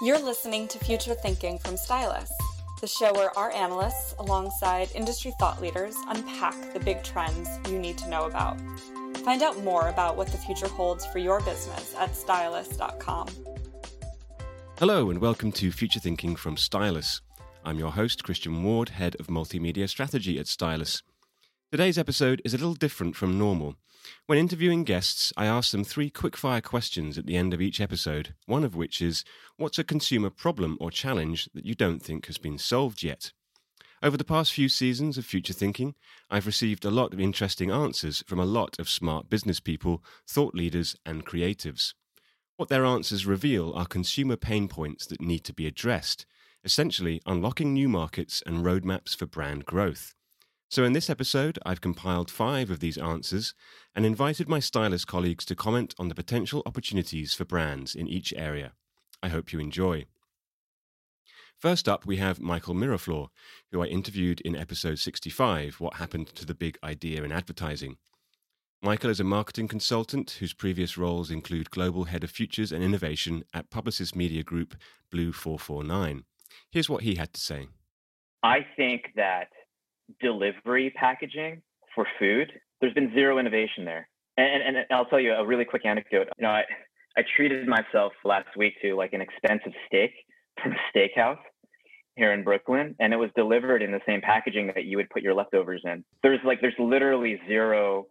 You're listening to Future Thinking from Stylus, the show where our analysts, alongside industry thought leaders, unpack the big trends you need to know about. Find out more about what the future holds for your business at stylus.com. Hello, and welcome to Future Thinking from Stylus. I'm your host, Christian Ward, Head of Multimedia Strategy at Stylus. Today's episode is a little different from normal. When interviewing guests, I ask them three quick-fire questions at the end of each episode, one of which is What's a consumer problem or challenge that you don't think has been solved yet? Over the past few seasons of Future Thinking, I've received a lot of interesting answers from a lot of smart business people, thought leaders, and creatives. What their answers reveal are consumer pain points that need to be addressed, essentially unlocking new markets and roadmaps for brand growth. So, in this episode, I've compiled five of these answers and invited my Stylus colleagues to comment on the potential opportunities for brands in each area. I hope you enjoy. First up, we have Michael Miraflor, who I interviewed in episode 65 What Happened to the Big Idea in Advertising. Michael is a marketing consultant whose previous roles include Global Head of Futures and Innovation at Publicis Media Group Blue 449. Here's what he had to say I think that delivery packaging for food, there's been zero innovation there. And, and, I'll tell you a really quick anecdote. You know, I, I treated myself last week to like an expensive steak from a steakhouse here in Brooklyn, and it was delivered in the same packaging that you would put your leftovers in. There's like there's literally zero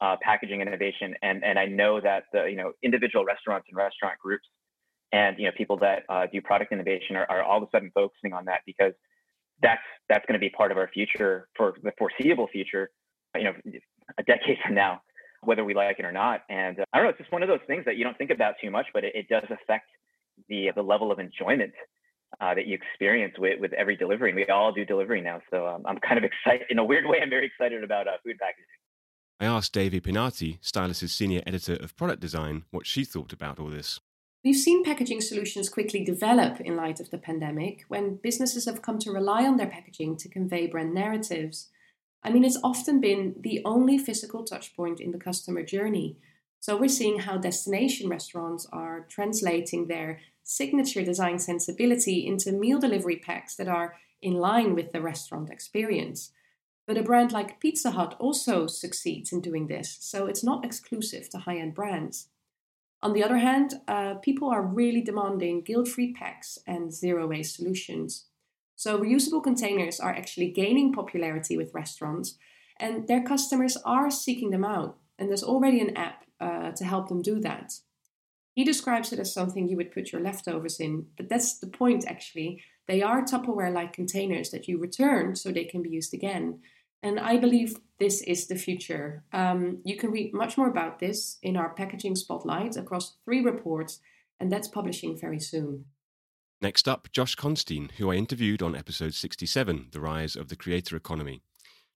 uh, packaging innovation, and and I know that the you know individual restaurants and restaurant groups, and you know people that uh, do product innovation are, are all of a sudden focusing on that because that's that's going to be part of our future for the foreseeable future. You know, a decade from now, whether we like it or not. And uh, I don't know, it's just one of those things that you don't think about too much, but it, it does affect the the level of enjoyment uh, that you experience with with every delivery. And we all do delivery now, so um, I'm kind of excited in a weird way. I'm very excited about uh, food packaging. I asked Devi Pinati, Stylus's senior editor of product design, what she thought about all this. We've seen packaging solutions quickly develop in light of the pandemic when businesses have come to rely on their packaging to convey brand narratives. I mean, it's often been the only physical touchpoint in the customer journey. So we're seeing how destination restaurants are translating their signature design sensibility into meal delivery packs that are in line with the restaurant experience. But a brand like Pizza Hut also succeeds in doing this, so it's not exclusive to high end brands. On the other hand, uh, people are really demanding guilt free packs and zero waste solutions. So, reusable containers are actually gaining popularity with restaurants, and their customers are seeking them out. And there's already an app uh, to help them do that. He describes it as something you would put your leftovers in, but that's the point actually. They are Tupperware like containers that you return so they can be used again. And I believe this is the future. Um, you can read much more about this in our packaging spotlight across three reports, and that's publishing very soon. Next up, Josh Constine, who I interviewed on episode 67 The Rise of the Creator Economy.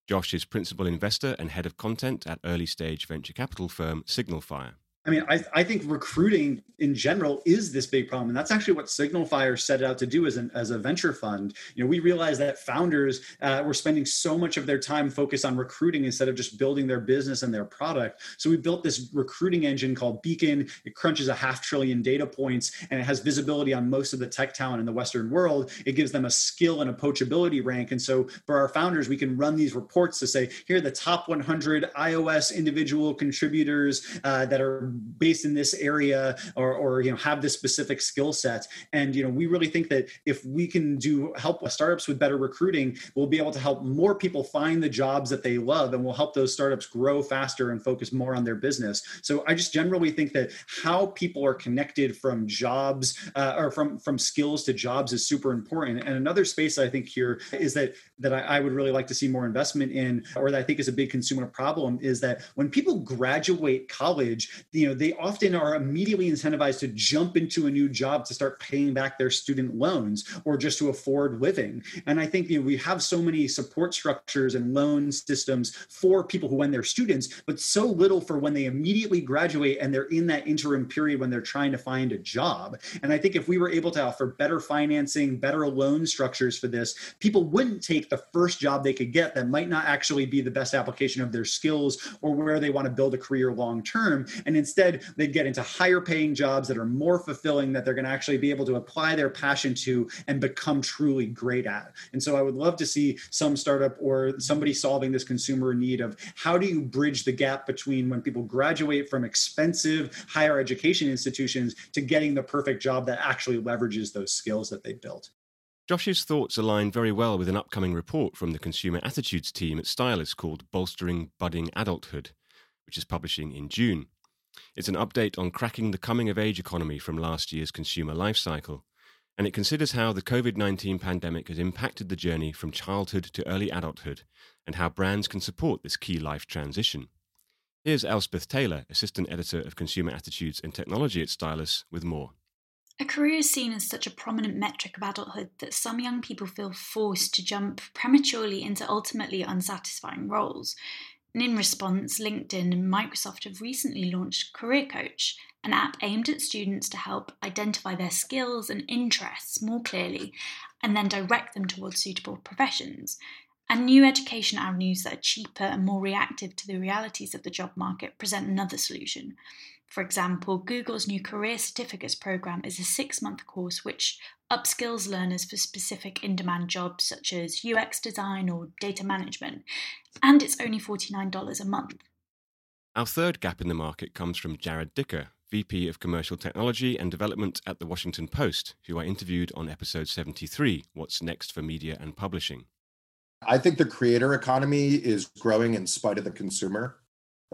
Josh is principal investor and head of content at early stage venture capital firm Signalfire. I mean, I, I think recruiting in general is this big problem. And that's actually what Signalfire set out to do as, an, as a venture fund. You know, we realized that founders uh, were spending so much of their time focused on recruiting instead of just building their business and their product. So we built this recruiting engine called Beacon. It crunches a half trillion data points and it has visibility on most of the tech talent in the Western world. It gives them a skill and a poachability rank. And so for our founders, we can run these reports to say, here are the top 100 iOS individual contributors uh, that are based in this area or, or you know have this specific skill set. And you know we really think that if we can do help startups with better recruiting we'll be able to help more people find the jobs that they love and we'll help those startups grow faster and focus more on their business. So i just generally think that how people are connected from jobs uh, or from from skills to jobs is super important. And another space i think here is that that I, I would really like to see more investment in or that i think is a big consumer problem is that when people graduate college you know they often are immediately incentivized to jump into a new job to start paying back their student loans or just to afford living. And i think you know we have so many support structures and loan systems for people who when they're students but so little for when they immediately graduate and they're in that interim period when they're trying to find a job. And i think if we were able to offer better financing better loan structures for this people wouldn't take the first job they could get that might not actually be the best application of their skills or where they want to build a career long term. And instead instead they'd get into higher paying jobs that are more fulfilling that they're going to actually be able to apply their passion to and become truly great at and so i would love to see some startup or somebody solving this consumer need of how do you bridge the gap between when people graduate from expensive higher education institutions to getting the perfect job that actually leverages those skills that they built Josh's thoughts align very well with an upcoming report from the consumer attitudes team at Stylus called Bolstering Budding Adulthood, which is publishing in June. It's an update on cracking the coming of age economy from last year's consumer life cycle, and it considers how the COVID 19 pandemic has impacted the journey from childhood to early adulthood and how brands can support this key life transition. Here's Elspeth Taylor, Assistant Editor of Consumer Attitudes and Technology at Stylus, with more. A career is seen as such a prominent metric of adulthood that some young people feel forced to jump prematurely into ultimately unsatisfying roles. And in response, LinkedIn and Microsoft have recently launched Career Coach, an app aimed at students to help identify their skills and interests more clearly and then direct them towards suitable professions. And new education avenues that are cheaper and more reactive to the realities of the job market present another solution. For example, Google's new Career Certificates program is a six month course which upskills learners for specific in demand jobs such as UX design or data management, and it's only $49 a month. Our third gap in the market comes from Jarrod Dicker, VP of Commercial Technology and Development at The Washington Post, who I interviewed on episode 73 What's Next for Media and Publishing. I think the creator economy is growing in spite of the consumer.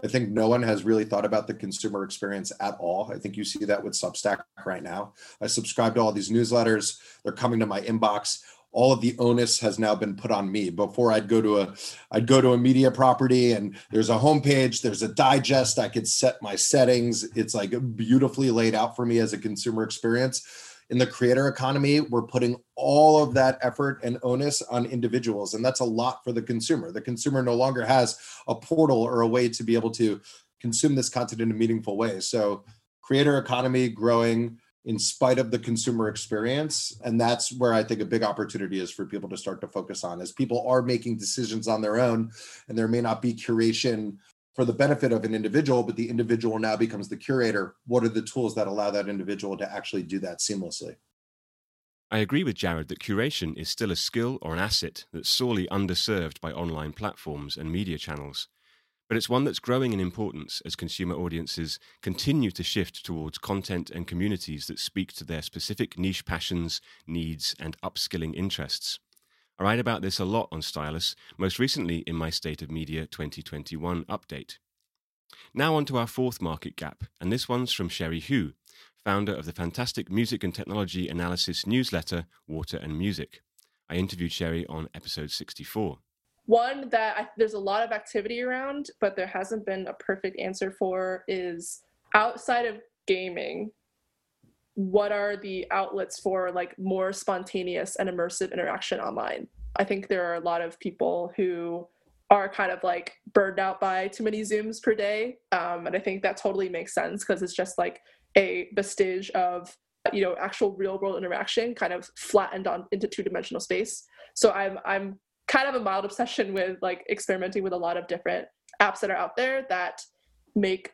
I think no one has really thought about the consumer experience at all. I think you see that with Substack right now. I subscribe to all these newsletters, they're coming to my inbox. All of the onus has now been put on me. Before I'd go to a I'd go to a media property and there's a homepage, there's a digest, I could set my settings. It's like beautifully laid out for me as a consumer experience in the creator economy, we're putting all of that effort and onus on individuals. And that's a lot for the consumer. The consumer no longer has a portal or a way to be able to consume this content in a meaningful way. So, creator economy growing in spite of the consumer experience. And that's where I think a big opportunity is for people to start to focus on as people are making decisions on their own and there may not be curation for the benefit of an individual, but the individual now becomes the curator. What are the tools that allow that individual to actually do that seamlessly? I agree with Jarrod that curation is still a skill or an asset that's sorely underserved by online platforms and media channels. But it's one that's growing in importance as consumer audiences continue to shift towards content and communities that speak to their specific niche passions, needs, and upskilling interests. I write about this a lot on Stylus, most recently in my State of Media 2021 update. Now on to our fourth market gap, and this one's from Cherie Hu, founder of the fantastic music and technology analysis newsletter Water and Music. I interviewed Sherry on episode 64. One that I, there's a lot of activity around, but there hasn't been a perfect answer for is outside of gaming, what are the outlets for like more spontaneous and immersive interaction online? I think there are a lot of people who are kind of like burned out by too many zooms per day um, and i think that totally makes sense because it's just like a vestige of you know actual real world interaction kind of flattened on into two dimensional space. So i'm i'm kind of a mild obsession with like experimenting with a lot of different apps that are out there that make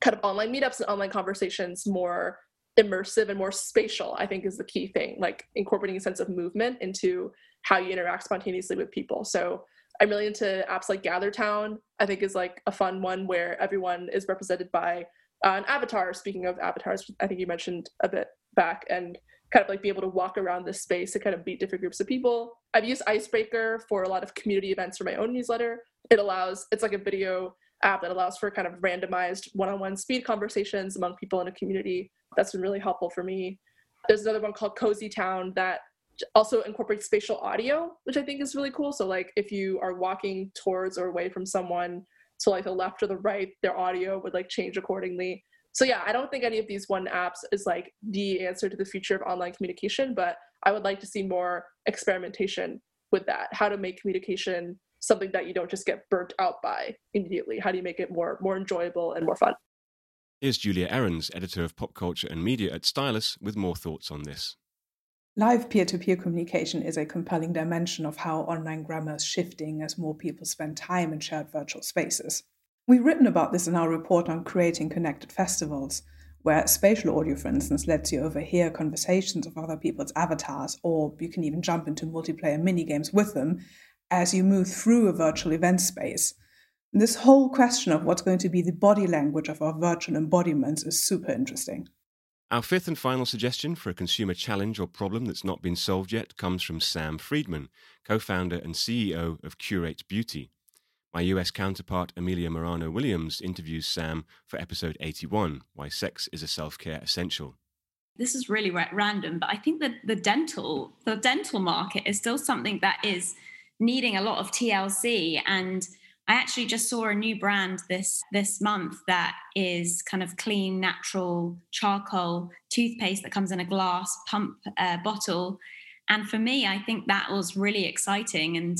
kind of online meetups and online conversations more immersive and more spatial i think is the key thing like incorporating a sense of movement into how you interact spontaneously with people. So i'm really into apps like gathertown i think is like a fun one where everyone is represented by uh, an avatar. Speaking of avatars i think you mentioned a bit back and kind of like be able to walk around this space and kind of meet different groups of people. I've used icebreaker for a lot of community events for my own newsletter. It allows it's like a video app that allows for kind of randomized one-on-one speed conversations among people in a community that's been really helpful for me. There's another one called Cozy Town that also incorporates spatial audio, which I think is really cool. So like if you are walking towards or away from someone to like the left or the right, their audio would like change accordingly. So yeah, I don't think any of these one apps is like the answer to the future of online communication, but I would like to see more experimentation with that. How to make communication something that you don't just get burnt out by immediately. How do you make it more more enjoyable and more fun? Here's Julia Ehrens, editor of pop culture and media at Stylus, with more thoughts on this. Live peer to peer communication is a compelling dimension of how online grammar is shifting as more people spend time in shared virtual spaces. We've written about this in our report on creating connected festivals, where spatial audio, for instance, lets you overhear conversations of other people's avatars, or you can even jump into multiplayer minigames with them as you move through a virtual event space. This whole question of what's going to be the body language of our virtual embodiments is super interesting. Our fifth and final suggestion for a consumer challenge or problem that's not been solved yet comes from Sam Freedman, co founder and CEO of Curate Beauty. My US counterpart, Amelia Morano Williams, interviews Sam for episode 81 Why Sex is a Self Care Essential. This is really random, but I think that the dental, the dental market is still something that is needing a lot of TLC and I actually just saw a new brand this this month that is kind of clean, natural charcoal toothpaste that comes in a glass pump uh, bottle. And for me, I think that was really exciting, and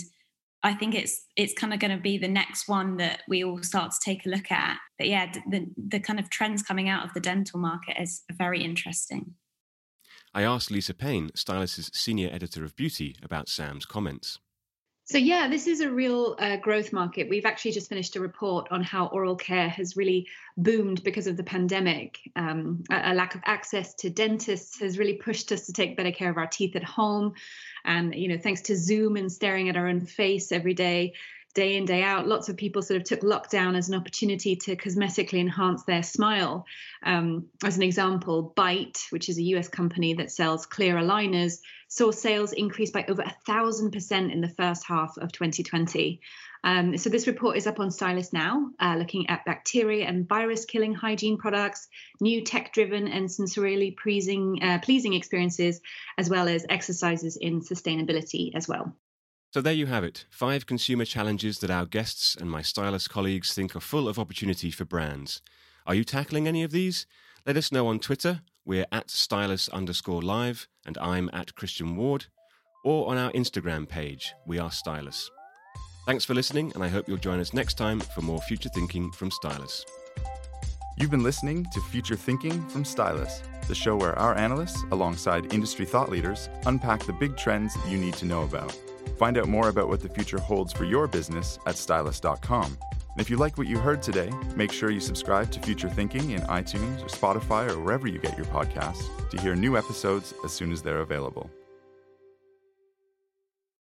I think it's it's kind of going to be the next one that we all start to take a look at. But yeah, the the kind of trends coming out of the dental market is very interesting. I asked Lisa Payne, Stylus' senior editor of beauty, about Sam's comments. So, yeah, this is a real uh, growth market. We've actually just finished a report on how oral care has really boomed because of the pandemic. Um, a, a, lack of access to dentists has really pushed us to take better care of our teeth at home. And, you know, thanks to Zoom and staring at our own face every day, day in day out lots of people sort of took lockdown as an opportunity to cosmetically enhance their smile um, as an example Byte which is a us company that sells clear aligners saw sales increase by over a thousand percent in the first half of 2020 um, so this report is up on Stylus now, uh, looking at bacteria and virus-killing hygiene products, new tech-driven and sensorially pleasing, uh, pleasing experiences, as well as exercises in sustainability as well. So there you have it five consumer challenges that our guests and my Stylus colleagues think are full of opportunity for brands. Are you tackling any of these? Let us know on Twitter. We're at stylus underscore live, and I'm at Christian Ward, or on our Instagram page, We Are Stylus. Thanks for listening, and I hope you'll join us next time for more future thinking from Stylus. You've been listening to Future Thinking from Stylus, the show where our analysts, alongside industry thought leaders, unpack the big trends you need to know about. Find out more about what the future holds for your business at stylus.com. And if you like what you heard today, make sure you subscribe to Future Thinking in iTunes or Spotify or wherever you get your podcasts to hear new episodes as soon as they're available.